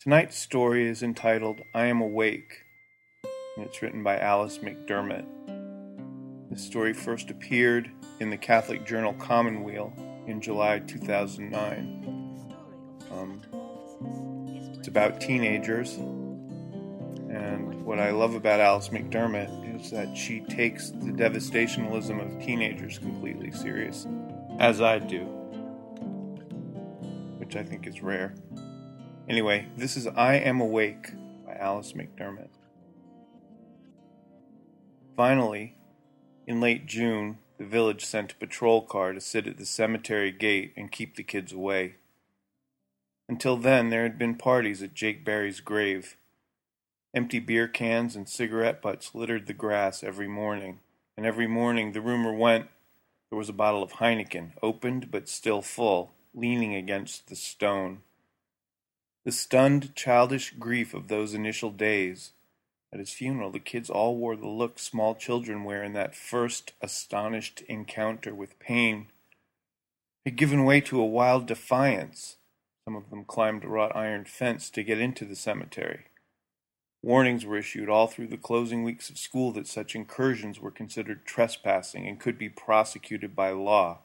Tonight's story is entitled I Am Awake, and it's written by Alice McDermott. This story first appeared in the Catholic journal Commonweal in July 2009. Um, it's about teenagers, and what I love about Alice McDermott is that she takes the devastationalism of teenagers completely serious, as I do, which I think is rare. Anyway, this is I Am Awake by Alice McDermott. Finally, in late June, the village sent a patrol car to sit at the cemetery gate and keep the kids away. Until then, there had been parties at Jake Barry's grave. Empty beer cans and cigarette butts littered the grass every morning, and every morning, the rumor went, there was a bottle of Heineken, opened but still full, leaning against the stone. The stunned, childish grief of those initial days. At his funeral, the kids all wore the look small children wear in that first astonished encounter with pain. Had given way to a wild defiance. Some of them climbed a wrought iron fence to get into the cemetery. Warnings were issued all through the closing weeks of school that such incursions were considered trespassing and could be prosecuted by law.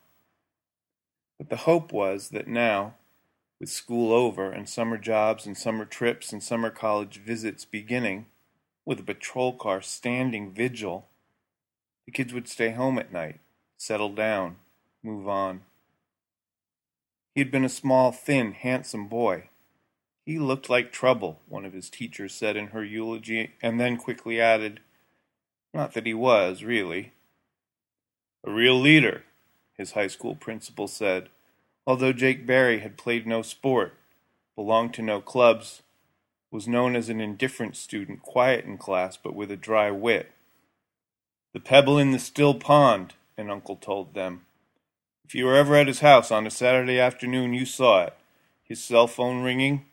But the hope was that now, with school over and summer jobs and summer trips and summer college visits beginning, with a patrol car standing vigil, the kids would stay home at night, settle down, move on. He had been a small, thin, handsome boy. He looked like trouble, one of his teachers said in her eulogy, and then quickly added, Not that he was, really. A real leader, his high school principal said, Although Jake Barry had played no sport, belonged to no clubs, was known as an indifferent student, quiet in class but with a dry wit. The pebble in the still pond, an uncle told them. If you were ever at his house on a Saturday afternoon, you saw it. His cell phone ringing,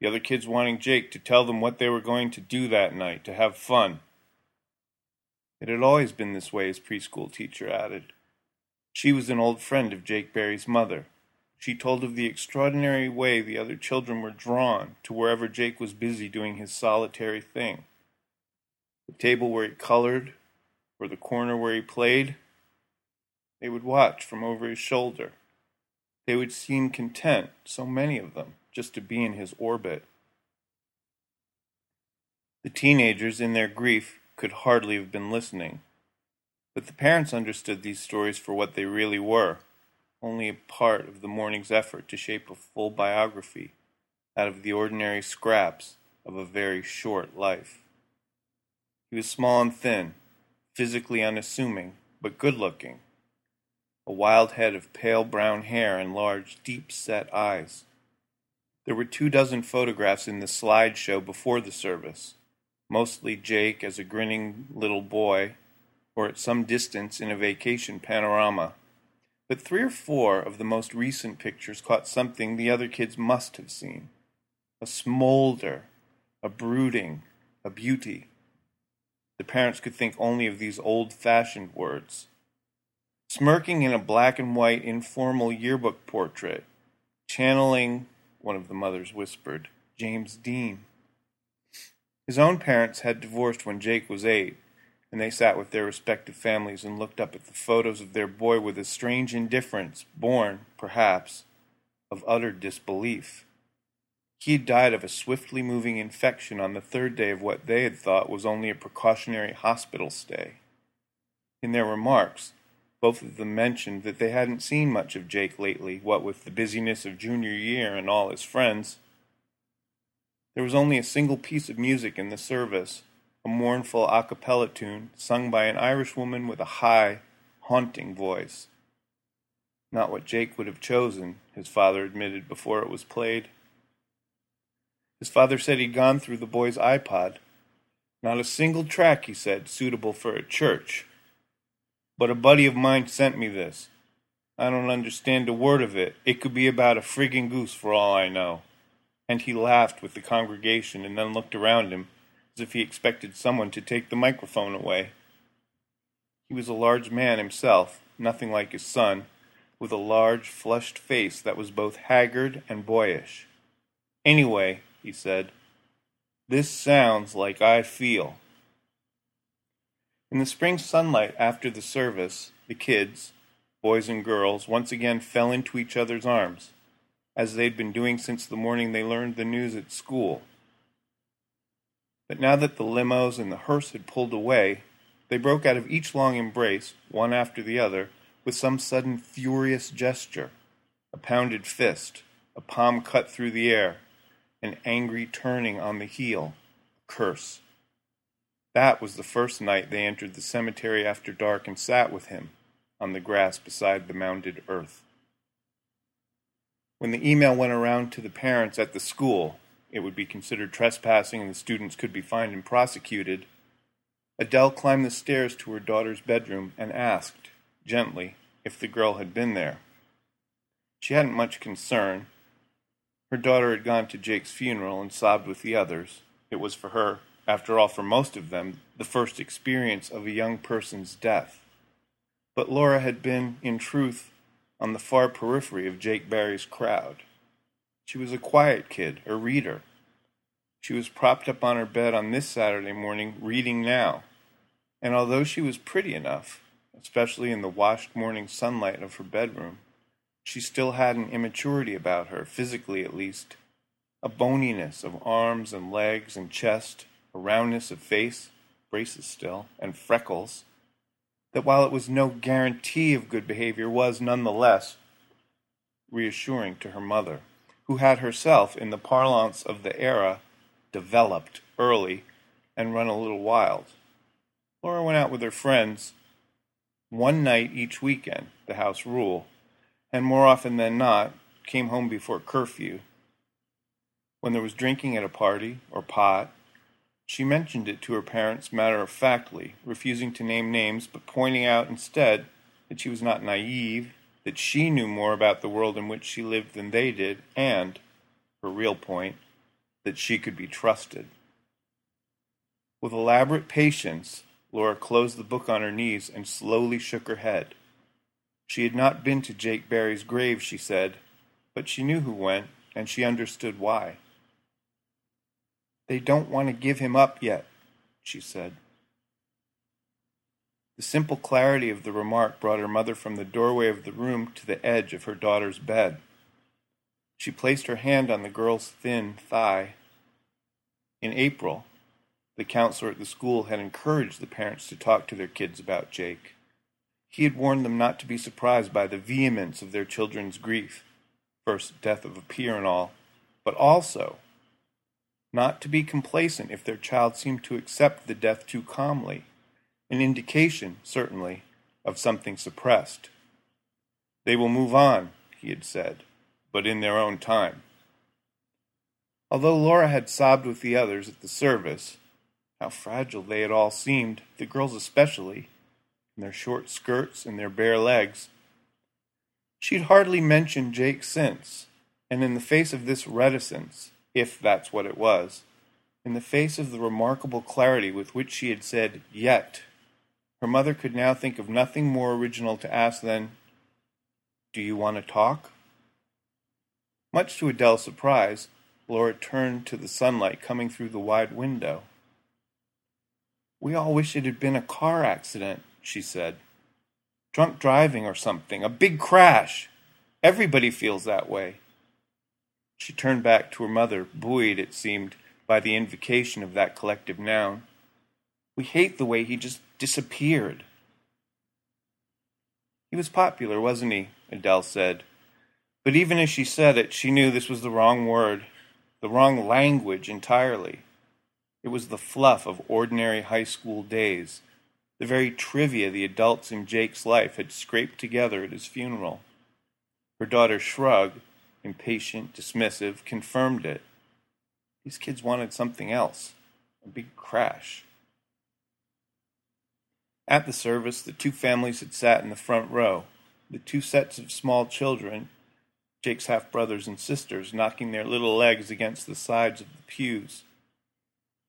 the other kids wanting Jake to tell them what they were going to do that night, to have fun. It had always been this way, his preschool teacher added. She was an old friend of Jake Barry's mother. She told of the extraordinary way the other children were drawn to wherever Jake was busy doing his solitary thing. The table where he colored, or the corner where he played, they would watch from over his shoulder. They would seem content, so many of them, just to be in his orbit. The teenagers, in their grief, could hardly have been listening. But the parents understood these stories for what they really were only a part of the morning's effort to shape a full biography out of the ordinary scraps of a very short life. He was small and thin, physically unassuming, but good looking. A wild head of pale brown hair and large, deep set eyes. There were two dozen photographs in the slideshow before the service, mostly Jake as a grinning little boy, or at some distance in a vacation panorama but three or four of the most recent pictures caught something the other kids must have seen a smolder, a brooding, a beauty. The parents could think only of these old fashioned words. Smirking in a black and white informal yearbook portrait, channeling, one of the mothers whispered, James Dean. His own parents had divorced when Jake was eight, and they sat with their respective families and looked up at the photos of their boy with a strange indifference, born, perhaps, of utter disbelief. He had died of a swiftly moving infection on the third day of what they had thought was only a precautionary hospital stay. In their remarks, both of them mentioned that they hadn't seen much of Jake lately, what with the busyness of junior year and all his friends. There was only a single piece of music in the service, a mournful a cappella tune sung by an Irish woman with a high, haunting voice. Not what Jake would have chosen, his father admitted before it was played. His father said he'd gone through the boy's iPod. Not a single track, he said, suitable for a church. But a buddy of mine sent me this. I don't understand a word of it. It could be about a friggin' goose for all I know. And he laughed with the congregation and then looked around him as if he expected someone to take the microphone away. He was a large man himself, nothing like his son, with a large, flushed face that was both haggard and boyish. Anyway, he said. This sounds like I feel. In the spring sunlight after the service, the kids, boys and girls, once again fell into each other's arms, as they'd been doing since the morning they learned the news at school. But now that the limos and the hearse had pulled away, they broke out of each long embrace, one after the other, with some sudden furious gesture a pounded fist, a palm cut through the air, an angry turning on the heel, a curse. That was the first night they entered the cemetery after dark and sat with him on the grass beside the mounded earth. When the email went around to the parents at the school, it would be considered trespassing and the students could be fined and prosecuted. Adele climbed the stairs to her daughter's bedroom and asked, gently, if the girl had been there. She hadn't much concern. Her daughter had gone to Jake's funeral and sobbed with the others. It was for her, after all, for most of them, the first experience of a young person's death. But Laura had been, in truth, on the far periphery of Jake Barry's crowd. She was a quiet kid, a reader. She was propped up on her bed on this Saturday morning, reading now. And although she was pretty enough, especially in the washed morning sunlight of her bedroom, she still had an immaturity about her, physically at least, a boniness of arms and legs and chest, a roundness of face, braces still, and freckles, that while it was no guarantee of good behavior, was none the less reassuring to her mother, who had herself, in the parlance of the era, developed early and run a little wild. Laura went out with her friends one night each weekend, the house rule, and more often than not came home before curfew. When there was drinking at a party, or pot, she mentioned it to her parents matter of factly, refusing to name names, but pointing out instead that she was not naive, that she knew more about the world in which she lived than they did, and, her real point, that she could be trusted. With elaborate patience, Laura closed the book on her knees and slowly shook her head. She had not been to Jake Barry's grave, she said, but she knew who went, and she understood why. They don't want to give him up yet, she said. The simple clarity of the remark brought her mother from the doorway of the room to the edge of her daughter's bed. She placed her hand on the girl's thin thigh. In April, the counselor at the school had encouraged the parents to talk to their kids about Jake. He had warned them not to be surprised by the vehemence of their children's grief, first death of a peer and all, but also not to be complacent if their child seemed to accept the death too calmly, an indication, certainly, of something suppressed. They will move on, he had said, but in their own time. Although Laura had sobbed with the others at the service, how fragile they had all seemed, the girls especially, in their short skirts and their bare legs. She'd hardly mentioned Jake since, and in the face of this reticence, if that's what it was, in the face of the remarkable clarity with which she had said, yet, her mother could now think of nothing more original to ask than, Do you want to talk? Much to Adele's surprise, Laura turned to the sunlight coming through the wide window. We all wish it had been a car accident, she said. Drunk driving or something, a big crash. Everybody feels that way. She turned back to her mother, buoyed, it seemed, by the invocation of that collective noun. We hate the way he just disappeared. He was popular, wasn't he? Adele said. But even as she said it, she knew this was the wrong word, the wrong language entirely. It was the fluff of ordinary high school days, the very trivia the adults in Jake's life had scraped together at his funeral. Her daughter shrugged, impatient, dismissive, confirmed it. These kids wanted something else a big crash. At the service, the two families had sat in the front row, the two sets of small children, Jake's half brothers and sisters, knocking their little legs against the sides of the pews.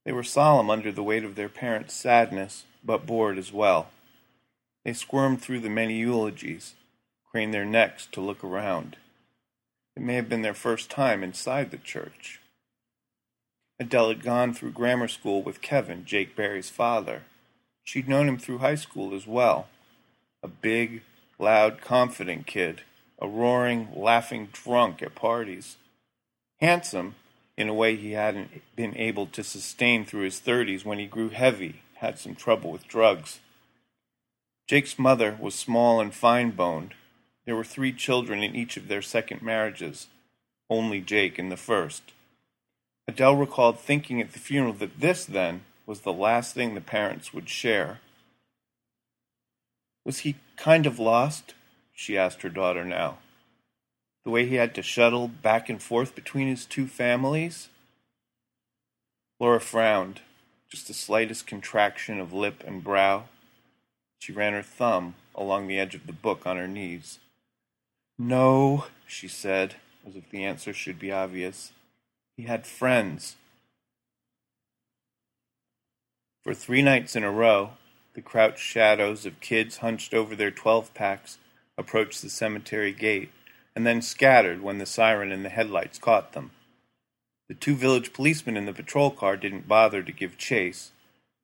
They were solemn under the weight of their parents' sadness, but bored as well. They squirmed through the many eulogies, craned their necks to look around. It may have been their first time inside the church. Adele had gone through grammar school with Kevin, Jake Barry's father. She'd known him through high school as well. A big, loud, confident kid, a roaring, laughing drunk at parties. Handsome, in a way he hadn't been able to sustain through his thirties when he grew heavy, had some trouble with drugs. Jake's mother was small and fine boned. There were three children in each of their second marriages, only Jake in the first. Adele recalled thinking at the funeral that this, then, was the last thing the parents would share. Was he kind of lost? she asked her daughter now. The way he had to shuttle back and forth between his two families? Laura frowned, just the slightest contraction of lip and brow. She ran her thumb along the edge of the book on her knees. No, she said, as if the answer should be obvious. He had friends. For three nights in a row, the crouched shadows of kids hunched over their twelve packs approached the cemetery gate and then scattered when the siren in the headlights caught them. The two village policemen in the patrol car didn't bother to give chase.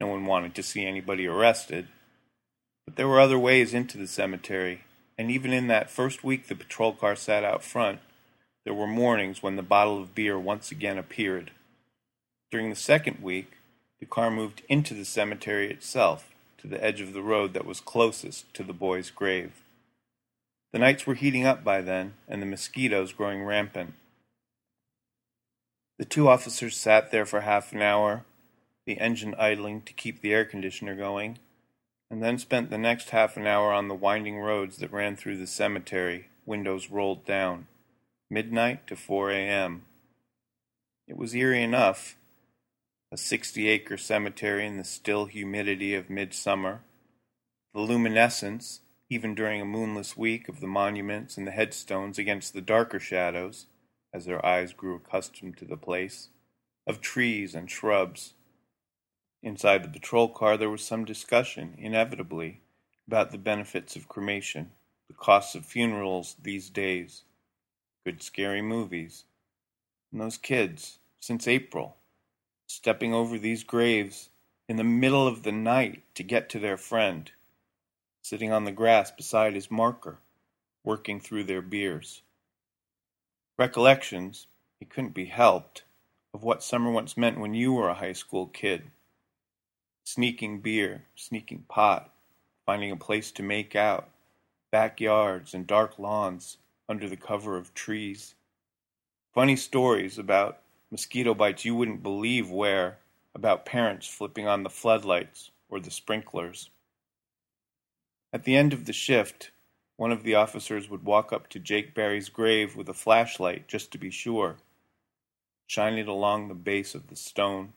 No one wanted to see anybody arrested. But there were other ways into the cemetery, and even in that first week the patrol car sat out front, there were mornings when the bottle of beer once again appeared. During the second week, the car moved into the cemetery itself, to the edge of the road that was closest to the boy's grave. The nights were heating up by then, and the mosquitoes growing rampant. The two officers sat there for half an hour, the engine idling to keep the air conditioner going, and then spent the next half an hour on the winding roads that ran through the cemetery, windows rolled down, midnight to 4 a.m. It was eerie enough, a 60 acre cemetery in the still humidity of midsummer. The luminescence, even during a moonless week, of the monuments and the headstones against the darker shadows, as their eyes grew accustomed to the place, of trees and shrubs. Inside the patrol car, there was some discussion, inevitably, about the benefits of cremation, the costs of funerals these days, good scary movies. And those kids, since April, stepping over these graves in the middle of the night to get to their friend, sitting on the grass beside his marker, working through their beers. Recollections, it couldn't be helped, of what summer once meant when you were a high school kid. Sneaking beer, sneaking pot, finding a place to make out, backyards and dark lawns under the cover of trees. Funny stories about Mosquito bites you wouldn't believe where, about parents flipping on the floodlights or the sprinklers. At the end of the shift, one of the officers would walk up to Jake Barry's grave with a flashlight just to be sure, shine it along the base of the stone.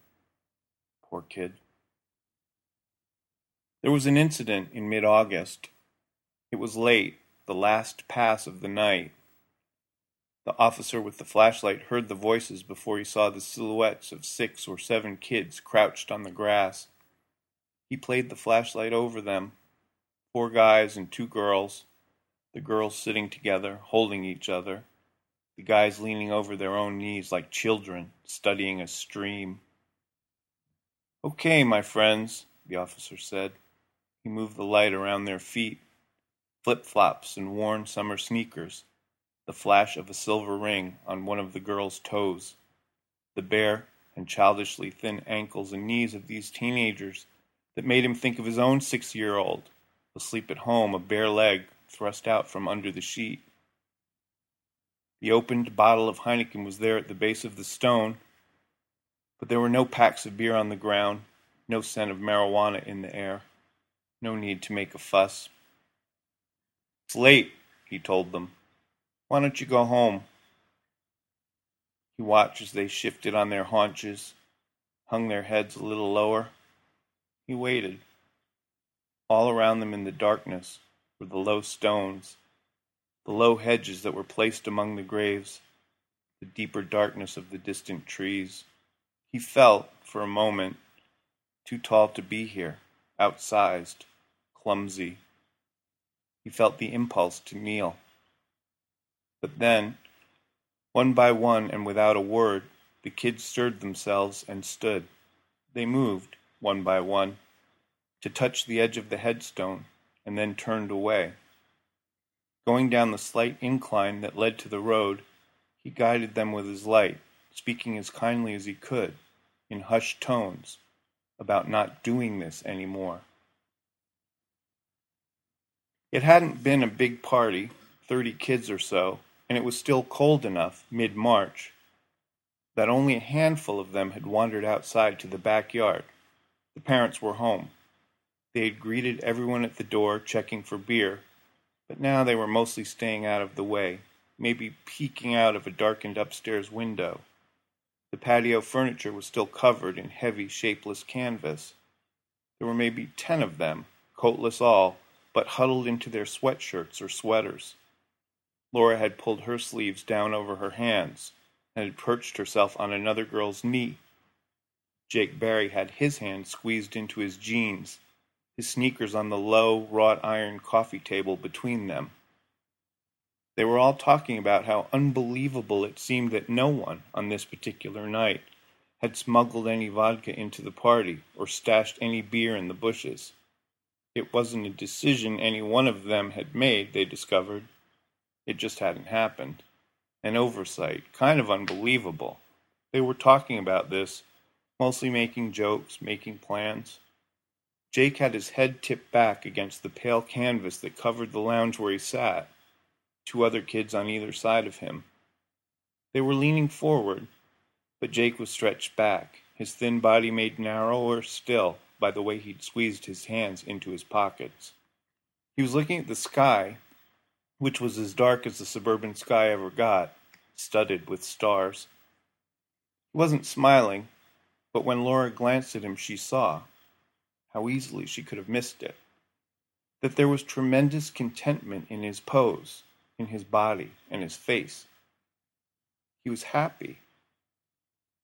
Poor kid. There was an incident in mid August. It was late, the last pass of the night. The officer with the flashlight heard the voices before he saw the silhouettes of six or seven kids crouched on the grass. He played the flashlight over them four guys and two girls, the girls sitting together, holding each other, the guys leaning over their own knees like children, studying a stream. Okay, my friends, the officer said. He moved the light around their feet, flip flops and worn summer sneakers the flash of a silver ring on one of the girl's toes. The bare and childishly thin ankles and knees of these teenagers that made him think of his own six year old, asleep at home, a bare leg thrust out from under the sheet. The opened bottle of Heineken was there at the base of the stone, but there were no packs of beer on the ground, no scent of marijuana in the air. No need to make a fuss. It's late, he told them. Why don't you go home? He watched as they shifted on their haunches, hung their heads a little lower. He waited. All around them in the darkness were the low stones, the low hedges that were placed among the graves, the deeper darkness of the distant trees. He felt, for a moment, too tall to be here, outsized, clumsy. He felt the impulse to kneel. But then, one by one and without a word, the kids stirred themselves and stood. They moved, one by one, to touch the edge of the headstone, and then turned away. Going down the slight incline that led to the road, he guided them with his light, speaking as kindly as he could, in hushed tones, about not doing this any more. It hadn't been a big party, thirty kids or so, and it was still cold enough, mid March, that only a handful of them had wandered outside to the backyard. The parents were home. They had greeted everyone at the door, checking for beer, but now they were mostly staying out of the way, maybe peeking out of a darkened upstairs window. The patio furniture was still covered in heavy, shapeless canvas. There were maybe ten of them, coatless all, but huddled into their sweatshirts or sweaters. Laura had pulled her sleeves down over her hands and had perched herself on another girl's knee. Jake Barry had his hand squeezed into his jeans, his sneakers on the low, wrought iron coffee table between them. They were all talking about how unbelievable it seemed that no one, on this particular night, had smuggled any vodka into the party or stashed any beer in the bushes. It wasn't a decision any one of them had made, they discovered. It just hadn't happened. An oversight, kind of unbelievable. They were talking about this, mostly making jokes, making plans. Jake had his head tipped back against the pale canvas that covered the lounge where he sat two other kids on either side of him. They were leaning forward, but Jake was stretched back, his thin body made narrower still by the way he'd squeezed his hands into his pockets. He was looking at the sky, which was as dark as the suburban sky ever got, studded with stars. He wasn't smiling, but when Laura glanced at him, she saw how easily she could have missed it that there was tremendous contentment in his pose in his body and his face. He was happy.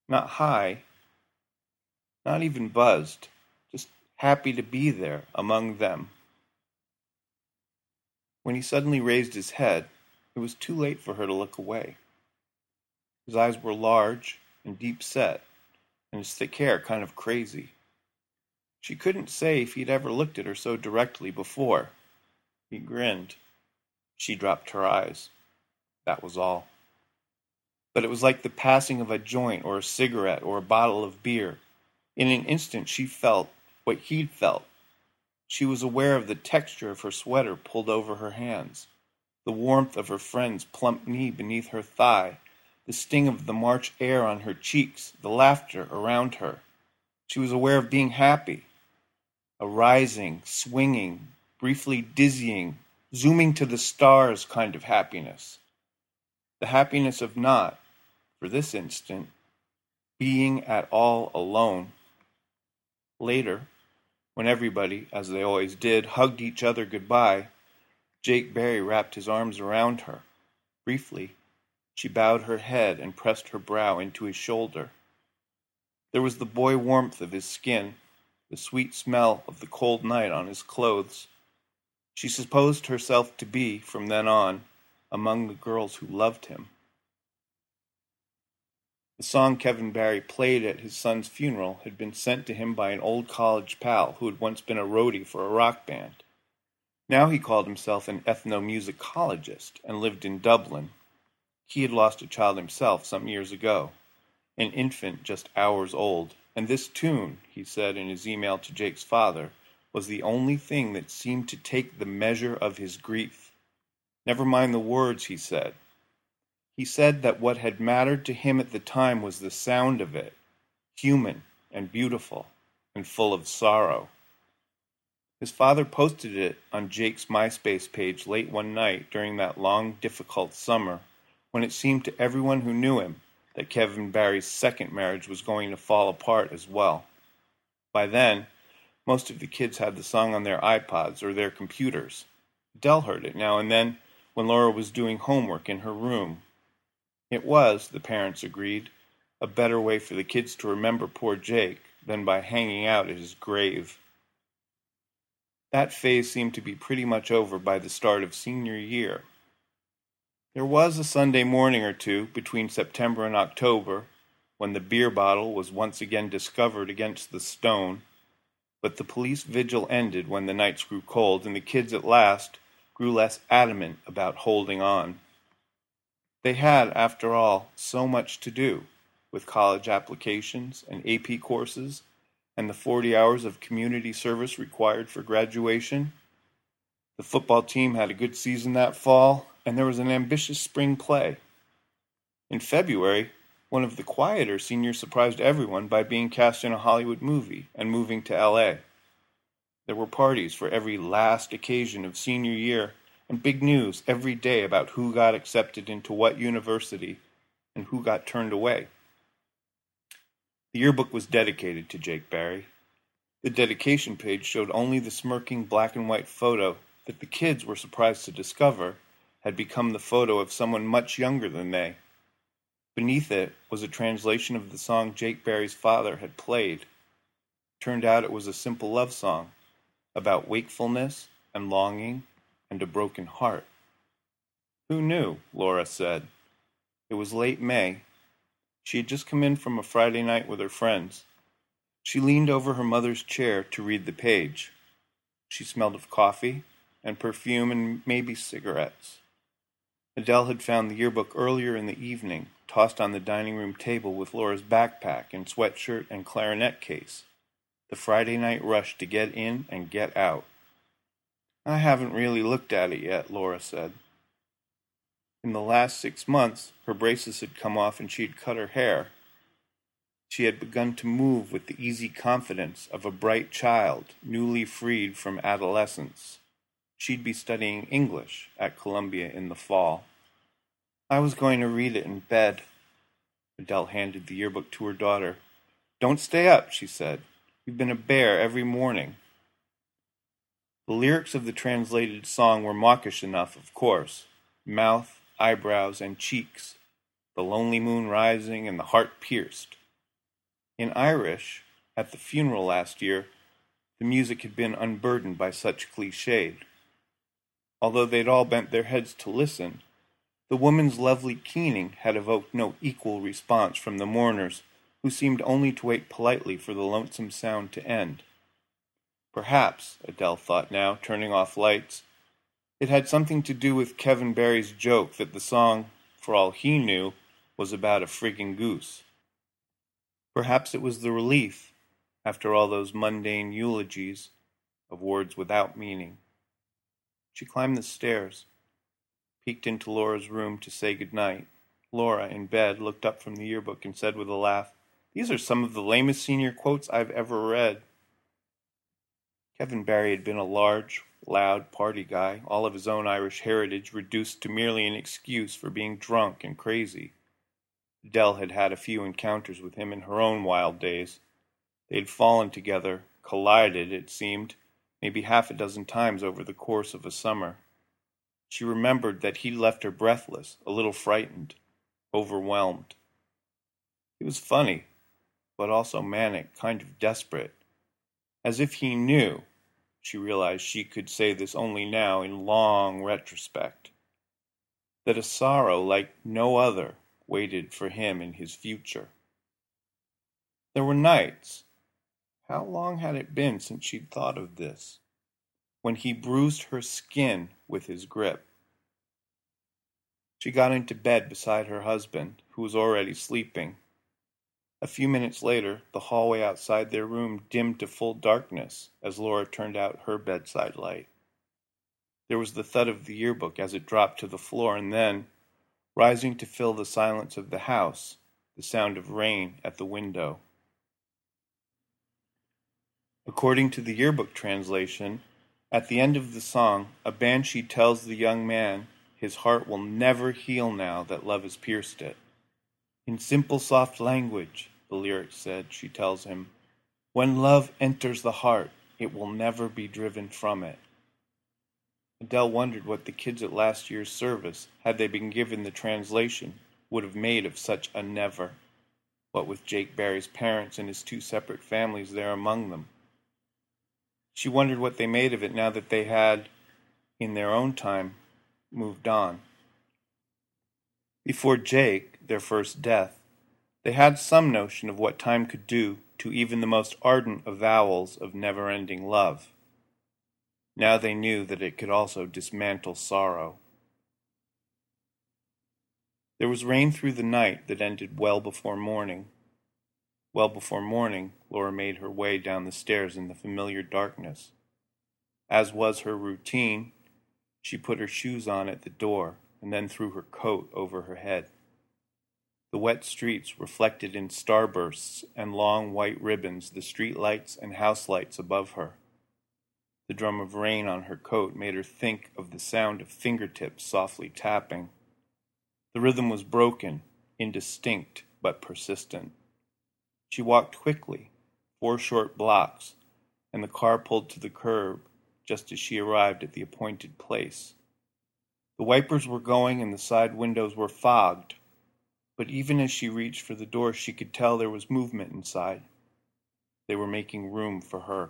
Not high, not even buzzed, just happy to be there among them. When he suddenly raised his head, it was too late for her to look away. His eyes were large and deep set, and his thick hair kind of crazy. She couldn't say if he'd ever looked at her so directly before. He grinned. She dropped her eyes. That was all. But it was like the passing of a joint or a cigarette or a bottle of beer. In an instant she felt what he'd felt. She was aware of the texture of her sweater pulled over her hands, the warmth of her friend's plump knee beneath her thigh, the sting of the March air on her cheeks, the laughter around her. She was aware of being happy, a rising, swinging, briefly dizzying, zooming to the stars kind of happiness. The happiness of not, for this instant, being at all alone. Later, when everybody, as they always did, hugged each other goodbye, Jake Barry wrapped his arms around her. Briefly, she bowed her head and pressed her brow into his shoulder. There was the boy warmth of his skin, the sweet smell of the cold night on his clothes, she supposed herself to be, from then on, among the girls who loved him. The song Kevin Barry played at his son's funeral had been sent to him by an old college pal who had once been a roadie for a rock band. Now he called himself an ethnomusicologist and lived in Dublin. He had lost a child himself some years ago, an infant just hours old, and this tune, he said in his email to Jake's father, was the only thing that seemed to take the measure of his grief. Never mind the words, he said. He said that what had mattered to him at the time was the sound of it, human and beautiful and full of sorrow. His father posted it on Jake's MySpace page late one night during that long, difficult summer when it seemed to everyone who knew him that Kevin Barry's second marriage was going to fall apart as well. By then, most of the kids had the song on their iPods or their computers. Dell heard it now and then when Laura was doing homework in her room. It was, the parents agreed, a better way for the kids to remember poor Jake than by hanging out at his grave. That phase seemed to be pretty much over by the start of senior year. There was a Sunday morning or two between September and October when the beer bottle was once again discovered against the stone, but the police vigil ended when the nights grew cold, and the kids at last grew less adamant about holding on. They had, after all, so much to do, with college applications and AP courses and the 40 hours of community service required for graduation. The football team had a good season that fall, and there was an ambitious spring play. In February, one of the quieter seniors surprised everyone by being cast in a Hollywood movie and moving to LA. There were parties for every last occasion of senior year and big news every day about who got accepted into what university and who got turned away. The yearbook was dedicated to Jake Barry. The dedication page showed only the smirking black and white photo that the kids were surprised to discover had become the photo of someone much younger than they. Beneath it was a translation of the song Jake Barry's father had played. Turned out it was a simple love song about wakefulness and longing and a broken heart. Who knew? Laura said. It was late May. She had just come in from a Friday night with her friends. She leaned over her mother's chair to read the page. She smelled of coffee and perfume and maybe cigarettes. Adele had found the yearbook earlier in the evening, tossed on the dining room table with Laura's backpack and sweatshirt and clarinet case. The Friday night rush to get in and get out. I haven't really looked at it yet, Laura said. In the last six months, her braces had come off and she had cut her hair. She had begun to move with the easy confidence of a bright child newly freed from adolescence. She'd be studying English at Columbia in the fall. I was going to read it in bed. Adele handed the yearbook to her daughter. Don't stay up, she said. You've been a bear every morning. The lyrics of the translated song were mawkish enough, of course mouth, eyebrows, and cheeks, the lonely moon rising, and the heart pierced. In Irish, at the funeral last year, the music had been unburdened by such cliched. Although they'd all bent their heads to listen, the woman's lovely keening had evoked no equal response from the mourners, who seemed only to wait politely for the lonesome sound to end. Perhaps, Adele thought now, turning off lights, it had something to do with Kevin Barry's joke that the song, for all he knew, was about a frigging goose. Perhaps it was the relief, after all those mundane eulogies, of words without meaning. She climbed the stairs, peeked into Laura's room to say good night. Laura, in bed, looked up from the yearbook and said with a laugh, These are some of the lamest senior quotes I've ever read. Kevin Barry had been a large, loud party guy, all of his own Irish heritage reduced to merely an excuse for being drunk and crazy. Dell had had a few encounters with him in her own wild days. They had fallen together, collided, it seemed, maybe half a dozen times over the course of a summer. She remembered that he'd left her breathless, a little frightened, overwhelmed. He was funny, but also manic, kind of desperate, as if he knew she realized she could say this only now in long retrospect. That a sorrow like no other waited for him in his future. There were nights how long had it been since she'd thought of this? When he bruised her skin with his grip. She got into bed beside her husband, who was already sleeping, a few minutes later, the hallway outside their room dimmed to full darkness as Laura turned out her bedside light. There was the thud of the yearbook as it dropped to the floor, and then, rising to fill the silence of the house, the sound of rain at the window. According to the yearbook translation, at the end of the song, a banshee tells the young man his heart will never heal now that love has pierced it. In simple, soft language, the lyric said, she tells him, When love enters the heart, it will never be driven from it. Adele wondered what the kids at last year's service, had they been given the translation, would have made of such a never, what with Jake Barry's parents and his two separate families there among them. She wondered what they made of it now that they had, in their own time, moved on. Before Jake, their first death, They had some notion of what time could do to even the most ardent avowals of never-ending love. Now they knew that it could also dismantle sorrow. There was rain through the night that ended well before morning. Well before morning, Laura made her way down the stairs in the familiar darkness. As was her routine, she put her shoes on at the door and then threw her coat over her head. The wet streets reflected in starbursts and long white ribbons the street lights and house lights above her. The drum of rain on her coat made her think of the sound of fingertips softly tapping. The rhythm was broken, indistinct, but persistent. She walked quickly, four short blocks, and the car pulled to the curb just as she arrived at the appointed place. The wipers were going and the side windows were fogged, but even as she reached for the door she could tell there was movement inside. They were making room for her.